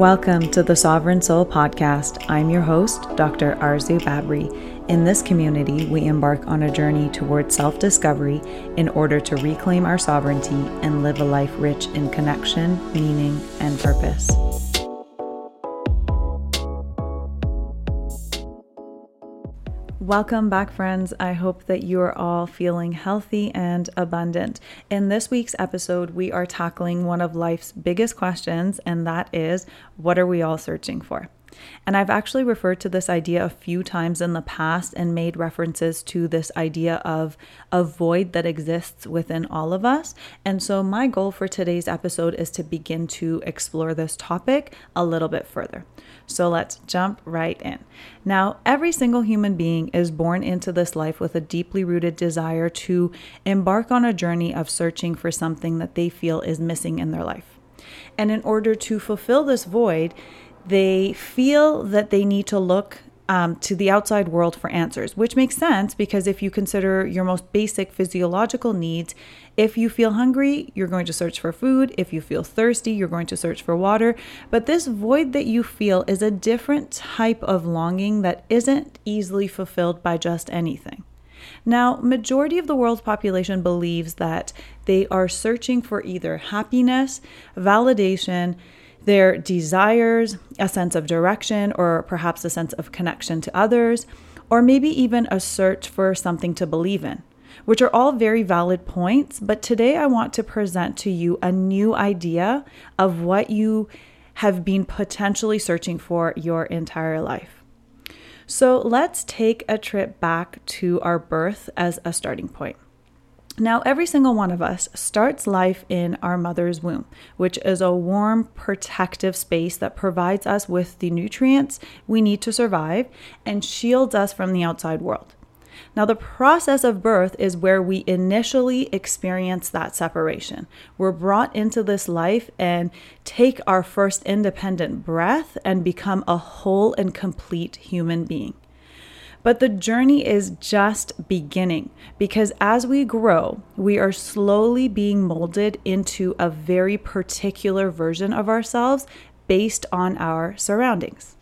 Welcome to the Sovereign Soul Podcast. I'm your host, Dr. Arzu Babri. In this community, we embark on a journey towards self discovery in order to reclaim our sovereignty and live a life rich in connection, meaning, and purpose. Welcome back, friends. I hope that you are all feeling healthy and abundant. In this week's episode, we are tackling one of life's biggest questions, and that is what are we all searching for? And I've actually referred to this idea a few times in the past and made references to this idea of a void that exists within all of us. And so, my goal for today's episode is to begin to explore this topic a little bit further. So let's jump right in. Now, every single human being is born into this life with a deeply rooted desire to embark on a journey of searching for something that they feel is missing in their life. And in order to fulfill this void, they feel that they need to look um, to the outside world for answers, which makes sense because if you consider your most basic physiological needs, if you feel hungry, you're going to search for food. If you feel thirsty, you're going to search for water. But this void that you feel is a different type of longing that isn't easily fulfilled by just anything. Now, majority of the world's population believes that they are searching for either happiness, validation, their desires, a sense of direction, or perhaps a sense of connection to others, or maybe even a search for something to believe in, which are all very valid points. But today I want to present to you a new idea of what you have been potentially searching for your entire life. So let's take a trip back to our birth as a starting point. Now, every single one of us starts life in our mother's womb, which is a warm, protective space that provides us with the nutrients we need to survive and shields us from the outside world. Now, the process of birth is where we initially experience that separation. We're brought into this life and take our first independent breath and become a whole and complete human being. But the journey is just beginning because as we grow, we are slowly being molded into a very particular version of ourselves based on our surroundings.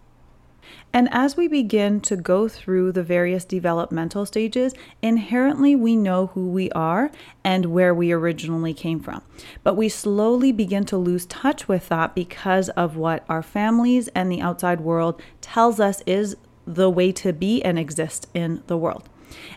And as we begin to go through the various developmental stages, inherently we know who we are and where we originally came from. But we slowly begin to lose touch with that because of what our families and the outside world tells us is the way to be and exist in the world.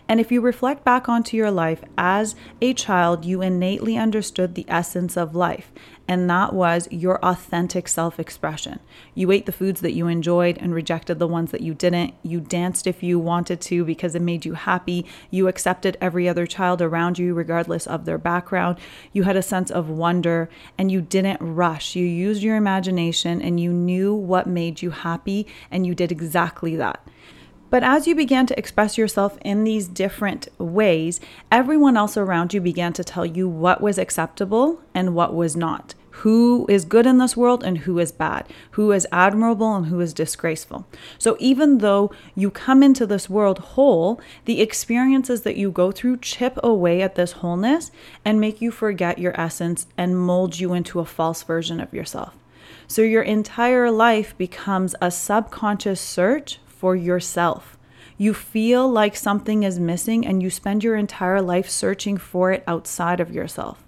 And if you reflect back onto your life as a child, you innately understood the essence of life, and that was your authentic self expression. You ate the foods that you enjoyed and rejected the ones that you didn't. You danced if you wanted to because it made you happy. You accepted every other child around you, regardless of their background. You had a sense of wonder and you didn't rush. You used your imagination and you knew what made you happy, and you did exactly that. But as you began to express yourself in these different ways, everyone else around you began to tell you what was acceptable and what was not. Who is good in this world and who is bad, who is admirable and who is disgraceful. So, even though you come into this world whole, the experiences that you go through chip away at this wholeness and make you forget your essence and mold you into a false version of yourself. So, your entire life becomes a subconscious search for yourself. You feel like something is missing and you spend your entire life searching for it outside of yourself.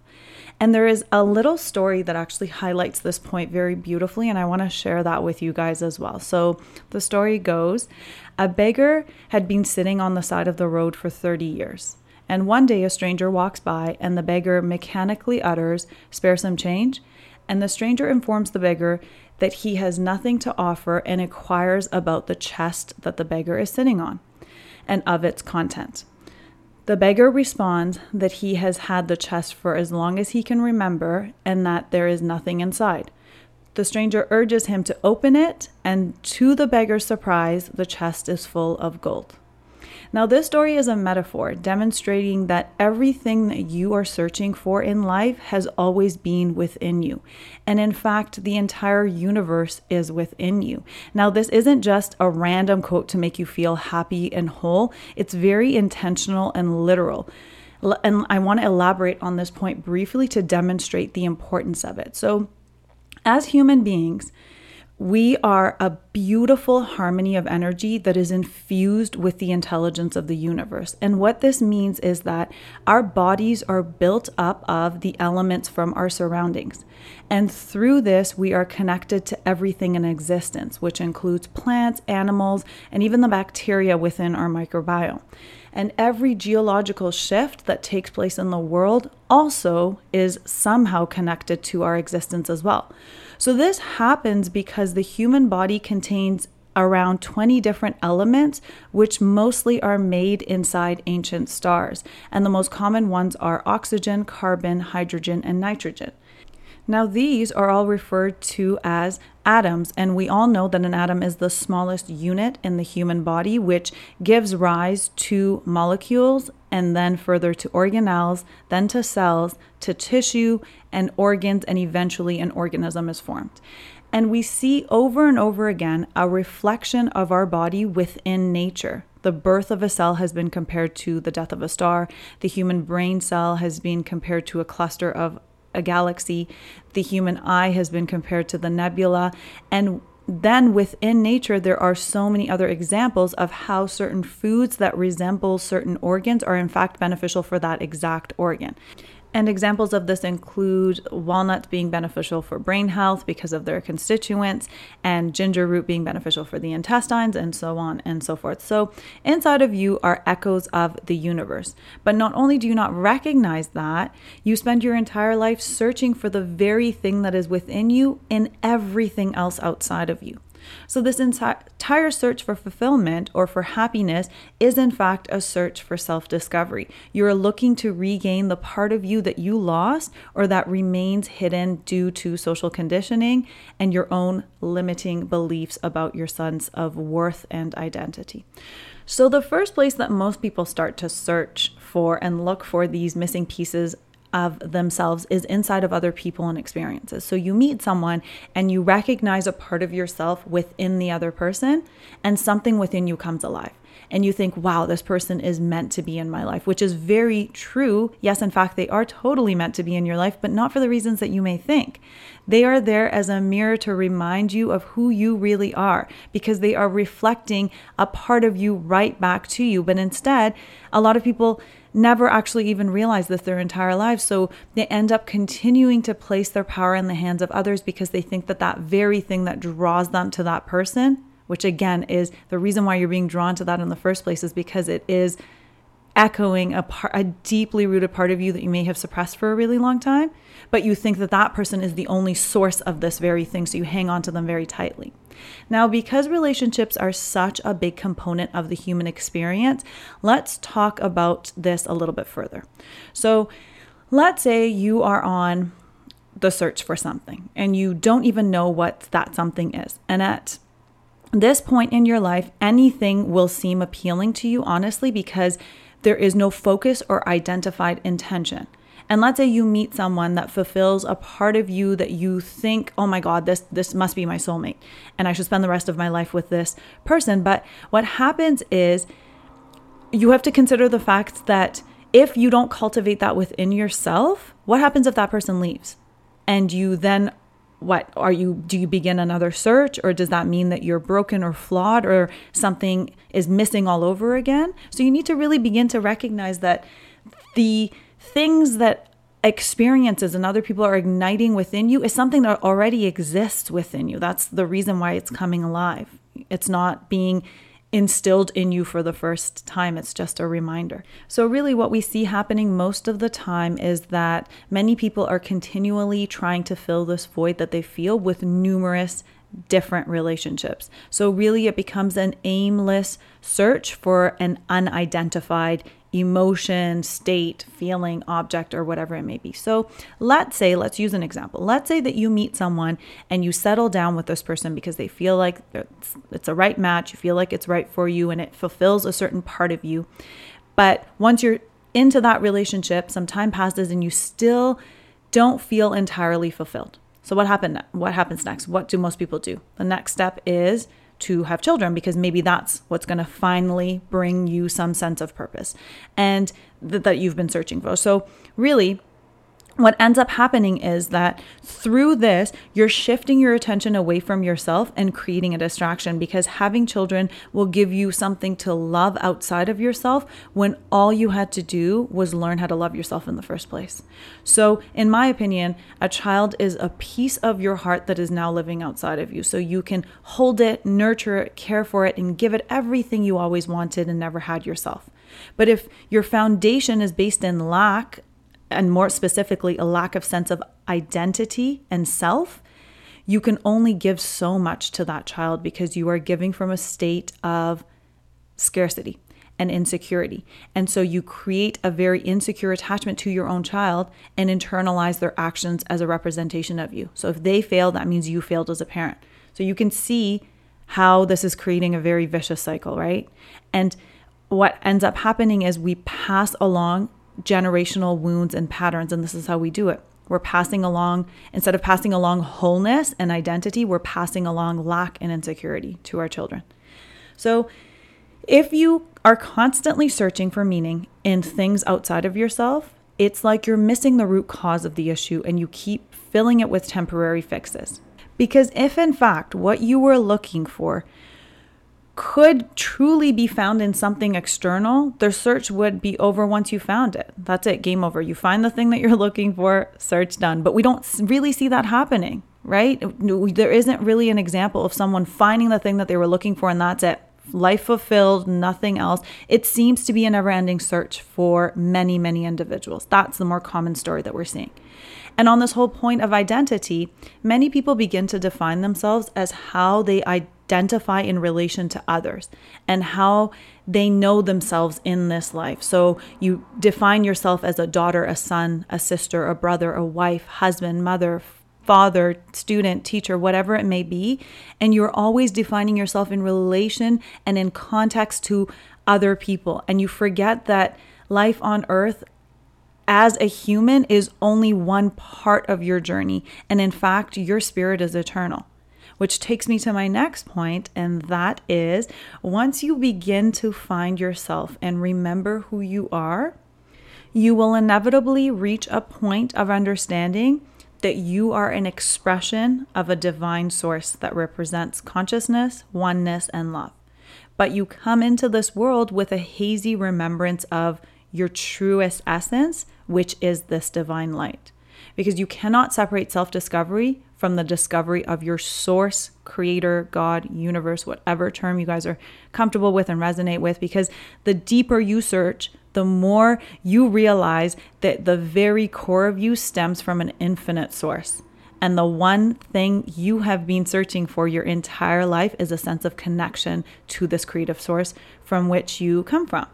And there is a little story that actually highlights this point very beautifully, and I want to share that with you guys as well. So, the story goes a beggar had been sitting on the side of the road for 30 years. And one day a stranger walks by, and the beggar mechanically utters, Spare some change. And the stranger informs the beggar that he has nothing to offer and inquires about the chest that the beggar is sitting on and of its content. The beggar responds that he has had the chest for as long as he can remember and that there is nothing inside. The stranger urges him to open it, and to the beggar's surprise, the chest is full of gold. Now, this story is a metaphor demonstrating that everything that you are searching for in life has always been within you. And in fact, the entire universe is within you. Now, this isn't just a random quote to make you feel happy and whole, it's very intentional and literal. And I want to elaborate on this point briefly to demonstrate the importance of it. So, as human beings, We are a beautiful harmony of energy that is infused with the intelligence of the universe. And what this means is that our bodies are built up of the elements from our surroundings. And through this, we are connected to everything in existence, which includes plants, animals, and even the bacteria within our microbiome. And every geological shift that takes place in the world also is somehow connected to our existence as well. So, this happens because the human body contains around 20 different elements, which mostly are made inside ancient stars. And the most common ones are oxygen, carbon, hydrogen, and nitrogen. Now, these are all referred to as atoms, and we all know that an atom is the smallest unit in the human body, which gives rise to molecules and then further to organelles, then to cells, to tissue and organs, and eventually an organism is formed. And we see over and over again a reflection of our body within nature. The birth of a cell has been compared to the death of a star. The human brain cell has been compared to a cluster of a galaxy. The human eye has been compared to the nebula. And then within nature, there are so many other examples of how certain foods that resemble certain organs are in fact beneficial for that exact organ. And examples of this include walnuts being beneficial for brain health because of their constituents, and ginger root being beneficial for the intestines, and so on and so forth. So, inside of you are echoes of the universe. But not only do you not recognize that, you spend your entire life searching for the very thing that is within you in everything else outside of you. So, this entire search for fulfillment or for happiness is, in fact, a search for self discovery. You're looking to regain the part of you that you lost or that remains hidden due to social conditioning and your own limiting beliefs about your sense of worth and identity. So, the first place that most people start to search for and look for these missing pieces of themselves is inside of other people and experiences. So you meet someone and you recognize a part of yourself within the other person, and something within you comes alive. And you think, wow, this person is meant to be in my life, which is very true. Yes, in fact, they are totally meant to be in your life, but not for the reasons that you may think. They are there as a mirror to remind you of who you really are because they are reflecting a part of you right back to you. But instead, a lot of people never actually even realize this their entire lives. So they end up continuing to place their power in the hands of others because they think that that very thing that draws them to that person, which again is the reason why you're being drawn to that in the first place, is because it is echoing a, part, a deeply rooted part of you that you may have suppressed for a really long time, but you think that that person is the only source of this very thing, so you hang on to them very tightly. Now, because relationships are such a big component of the human experience, let's talk about this a little bit further. So, let's say you are on the search for something and you don't even know what that something is. And at this point in your life, anything will seem appealing to you, honestly, because there is no focus or identified intention. And let's say you meet someone that fulfills a part of you that you think, "Oh my god, this this must be my soulmate and I should spend the rest of my life with this person." But what happens is you have to consider the fact that if you don't cultivate that within yourself, what happens if that person leaves? And you then what are you do you begin another search or does that mean that you're broken or flawed or something is missing all over again so you need to really begin to recognize that the things that experiences and other people are igniting within you is something that already exists within you that's the reason why it's coming alive it's not being instilled in you for the first time. It's just a reminder. So, really, what we see happening most of the time is that many people are continually trying to fill this void that they feel with numerous different relationships. So, really, it becomes an aimless search for an unidentified emotion, state, feeling, object, or whatever it may be. So let's say, let's use an example. Let's say that you meet someone and you settle down with this person because they feel like it's, a right match, you feel like it's right for you, and it fulfills a certain part of you. But once you're into that relationship, some time passes and you still don't feel entirely fulfilled. So what happened what happens next? What do most people do? The next step is to have children because maybe that's what's going to finally bring you some sense of purpose and th- that you've been searching for. So, really, what ends up happening is that through this, you're shifting your attention away from yourself and creating a distraction because having children will give you something to love outside of yourself when all you had to do was learn how to love yourself in the first place. So, in my opinion, a child is a piece of your heart that is now living outside of you. So, you can hold it, nurture it, care for it, and give it everything you always wanted and never had yourself. But if your foundation is based in lack and more specifically, a lack of sense of identity and self, you can only give so much to that child because you are giving from a state of scarcity and insecurity. And so you create a very insecure attachment to your own child and internalize their actions as a representation of you. So if they fail, that means you failed as a parent. So you can see how this is creating a very vicious cycle, right? And what ends up happening is we pass along generational wounds and patterns, and this is how we do it. We're passing along, instead of passing along wholeness and identity, we're passing along lack and insecurity to our children. So, if you are constantly searching for meaning in things outside of yourself, it's like you're missing the root cause of the issue and you keep filling it with temporary fixes. Because if in fact what you were looking for could truly be found in something external, their search would be over once you found it. That's it, game over. You find the thing that you're looking for, search done. But we don't really see that happening, right? There isn't really an example of someone finding the thing that they were looking for and that's it. Life fulfilled, nothing else. It seems to be a never ending search for many, many individuals. That's the more common story that we're seeing. And on this whole point of identity, many people begin to define themselves as how they identify in relation to others and how they know themselves in this life. So you define yourself as a daughter, a son, a sister, a brother, a wife, husband, mother, father, student, teacher, whatever it may be. And you're always defining yourself in relation and in context to other people. And you forget that life on earth as a human is only one part of your journey. And in fact, your spirit is eternal. Which takes me to my next point, and that is once you begin to find yourself and remember who you are, you will inevitably reach a point of understanding that you are an expression of a divine source that represents consciousness, oneness, and love. But you come into this world with a hazy remembrance of your truest essence, which is this divine light. Because you cannot separate self discovery from the discovery of your source, creator, God, universe, whatever term you guys are comfortable with and resonate with. Because the deeper you search, the more you realize that the very core of you stems from an infinite source. And the one thing you have been searching for your entire life is a sense of connection to this creative source from which you come from.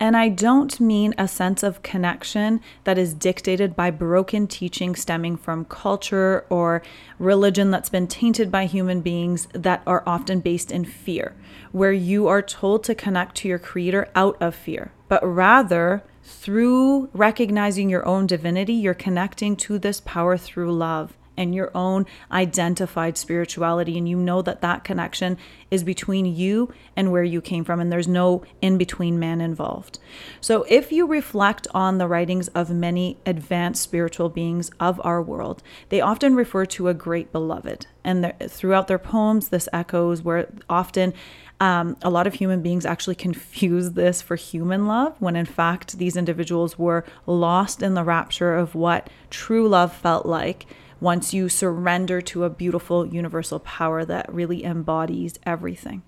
And I don't mean a sense of connection that is dictated by broken teaching stemming from culture or religion that's been tainted by human beings that are often based in fear, where you are told to connect to your creator out of fear, but rather through recognizing your own divinity, you're connecting to this power through love and your own identified spirituality. And you know that that connection is between you and where you came from, and there's no in between man involved. So, if you reflect on the writings of many advanced spiritual beings of our world, they often refer to a great beloved. And throughout their poems, this echoes where often um, a lot of human beings actually confuse this for human love when in fact these individuals were lost in the rapture of what true love felt like once you surrender to a beautiful universal power that really embodies everything.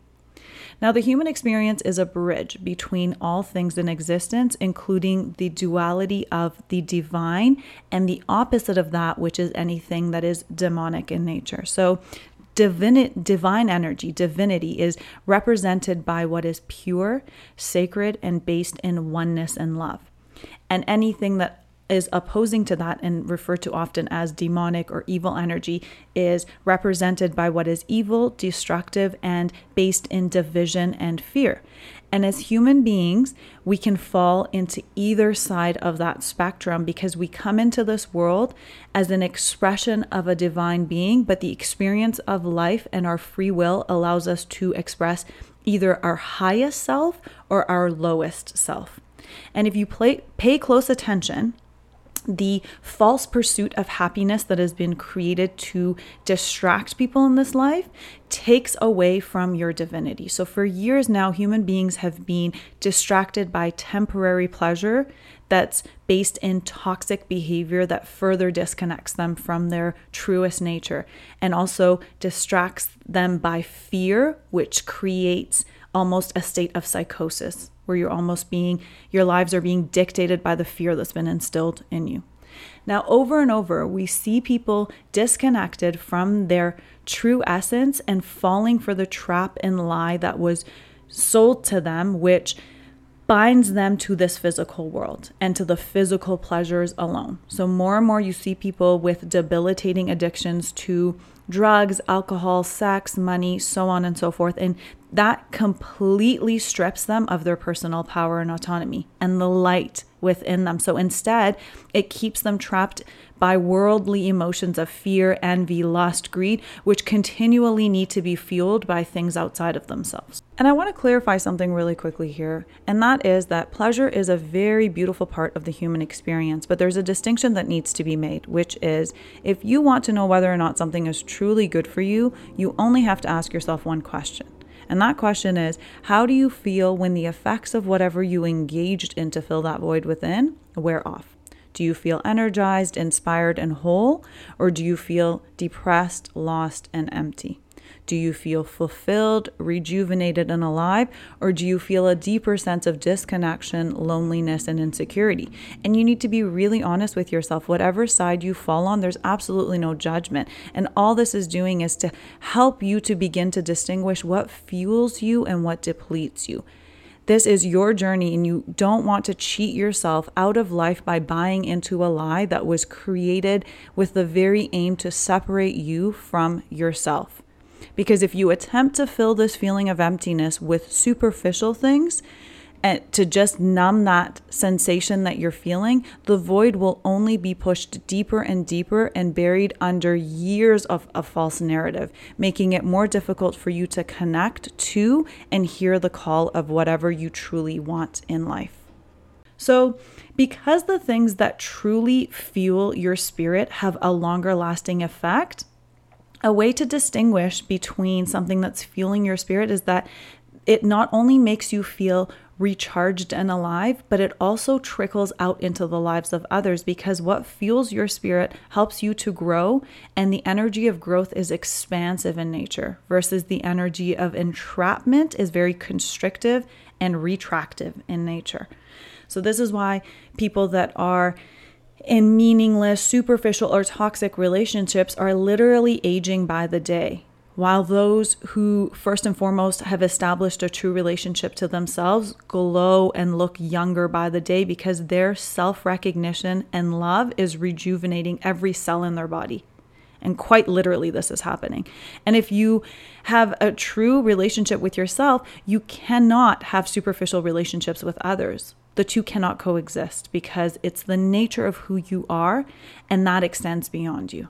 Now, the human experience is a bridge between all things in existence, including the duality of the divine and the opposite of that, which is anything that is demonic in nature. So, divine, divine energy, divinity, is represented by what is pure, sacred, and based in oneness and love. And anything that is opposing to that and referred to often as demonic or evil energy is represented by what is evil, destructive, and based in division and fear. And as human beings, we can fall into either side of that spectrum because we come into this world as an expression of a divine being, but the experience of life and our free will allows us to express either our highest self or our lowest self. And if you play, pay close attention, the false pursuit of happiness that has been created to distract people in this life takes away from your divinity. So, for years now, human beings have been distracted by temporary pleasure that's based in toxic behavior that further disconnects them from their truest nature and also distracts them by fear, which creates almost a state of psychosis where you're almost being, your lives are being dictated by the fear that's been instilled in you. Now, over and over, we see people disconnected from their true essence and falling for the trap and lie that was sold to them, which binds them to this physical world and to the physical pleasures alone. So, more and more, you see people with debilitating addictions to drugs, alcohol, sex, money, so on and so forth. And that completely strips them of their personal power and autonomy and the light within them. So instead, it keeps them trapped by worldly emotions of fear, envy, lust, greed, which continually need to be fueled by things outside of themselves. And I want to clarify something really quickly here, and that is that pleasure is a very beautiful part of the human experience, but there's a distinction that needs to be made, which is if you want to know whether or not something is truly good for you, you only have to ask yourself one question and that question is how do you feel when the effects of whatever you engaged in to fill that void within wear off? Do you feel energized, inspired, and whole? Or do you feel depressed, lost, and empty? Do you feel fulfilled, rejuvenated, and alive? Or do you feel a deeper sense of disconnection, loneliness, and insecurity? And you need to be really honest with yourself. Whatever side you fall on, there's absolutely no judgment. And all this is doing is to help you to begin to distinguish what fuels you and what depletes you. This is your journey, and you don't want to cheat yourself out of life by buying into a lie that was created with the very aim to separate you from yourself. Because if you attempt to fill this feeling of emptiness with superficial things, and to just numb that sensation that you're feeling, the void will only be pushed deeper and deeper and buried under years of a false narrative, making it more difficult for you to connect to and hear the call of whatever you truly want in life. So, because the things that truly fuel your spirit have a longer lasting effect, a way to distinguish between something that's fueling your spirit is that it not only makes you feel recharged and alive, but it also trickles out into the lives of others because what fuels your spirit helps you to grow, and the energy of growth is expansive in nature versus the energy of entrapment is very constrictive and retractive in nature. So, this is why people that are in meaningless, superficial, or toxic relationships are literally aging by the day. While those who, first and foremost, have established a true relationship to themselves glow and look younger by the day because their self recognition and love is rejuvenating every cell in their body. And quite literally, this is happening. And if you have a true relationship with yourself, you cannot have superficial relationships with others the two cannot coexist because it's the nature of who you are and that extends beyond you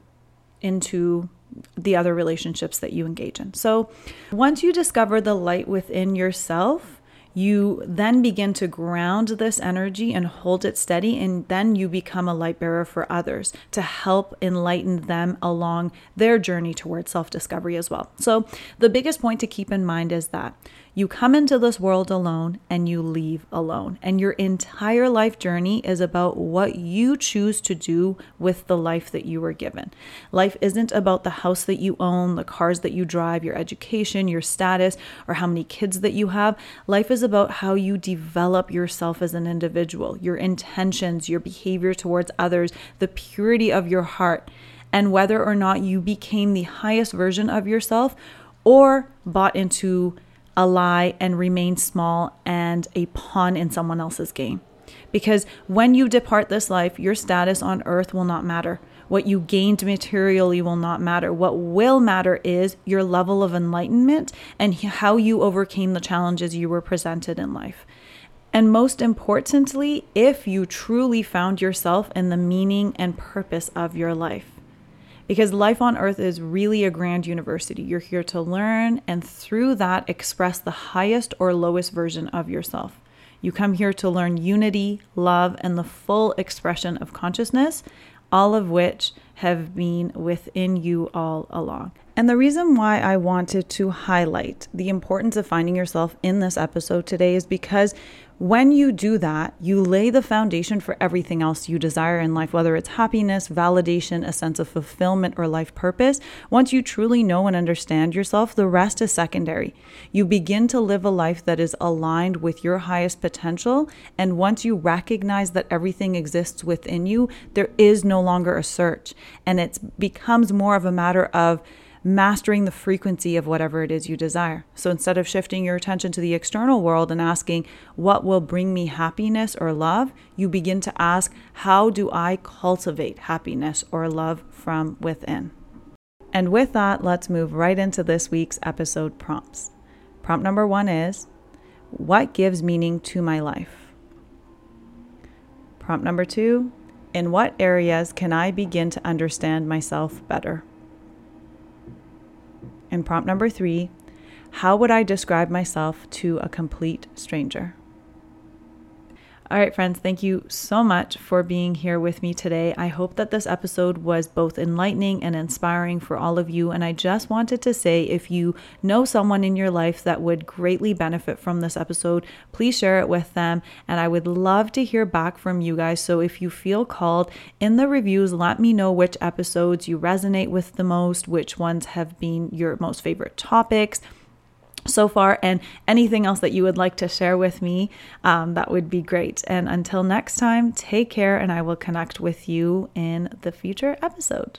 into the other relationships that you engage in. So, once you discover the light within yourself, you then begin to ground this energy and hold it steady, and then you become a light bearer for others to help enlighten them along their journey towards self discovery as well. So, the biggest point to keep in mind is that you come into this world alone and you leave alone. And your entire life journey is about what you choose to do with the life that you were given. Life isn't about the house that you own, the cars that you drive, your education, your status, or how many kids that you have. Life is about how you develop yourself as an individual, your intentions, your behavior towards others, the purity of your heart, and whether or not you became the highest version of yourself or bought into a lie and remain small and a pawn in someone else's game. Because when you depart this life, your status on earth will not matter. What you gained materially will not matter. What will matter is your level of enlightenment and how you overcame the challenges you were presented in life. And most importantly, if you truly found yourself in the meaning and purpose of your life because life on earth is really a grand university. You're here to learn and through that express the highest or lowest version of yourself. You come here to learn unity, love, and the full expression of consciousness, all of which have been within you all along. And the reason why I wanted to highlight the importance of finding yourself in this episode today is because when you do that, you lay the foundation for everything else you desire in life, whether it's happiness, validation, a sense of fulfillment, or life purpose. Once you truly know and understand yourself, the rest is secondary. You begin to live a life that is aligned with your highest potential. And once you recognize that everything exists within you, there is no longer a search. And it becomes more of a matter of, mastering the frequency of whatever it is you desire. So instead of shifting your attention to the external world and asking, what will bring me happiness or love, you begin to ask, how do I cultivate happiness or love from within? And with that, let's move right into this week's episode prompts. Prompt number one is, what gives meaning to my life? Prompt number two, in what areas can I begin to understand myself better? And prompt number three How would I describe myself to a complete stranger? All right, friends, thank you so much for being here with me today. I hope that this episode was both enlightening and inspiring for all of you. And I just wanted to say if you know someone in your life that would greatly benefit from this episode, please share it with them. And I would love to hear back from you guys. So if you feel called in the reviews, let me know which episodes you resonate with the most, which ones have been your most favorite topics so far and anything else that you would like to share with me um, that would be great. And until next time take care and i will connect with you in the future episode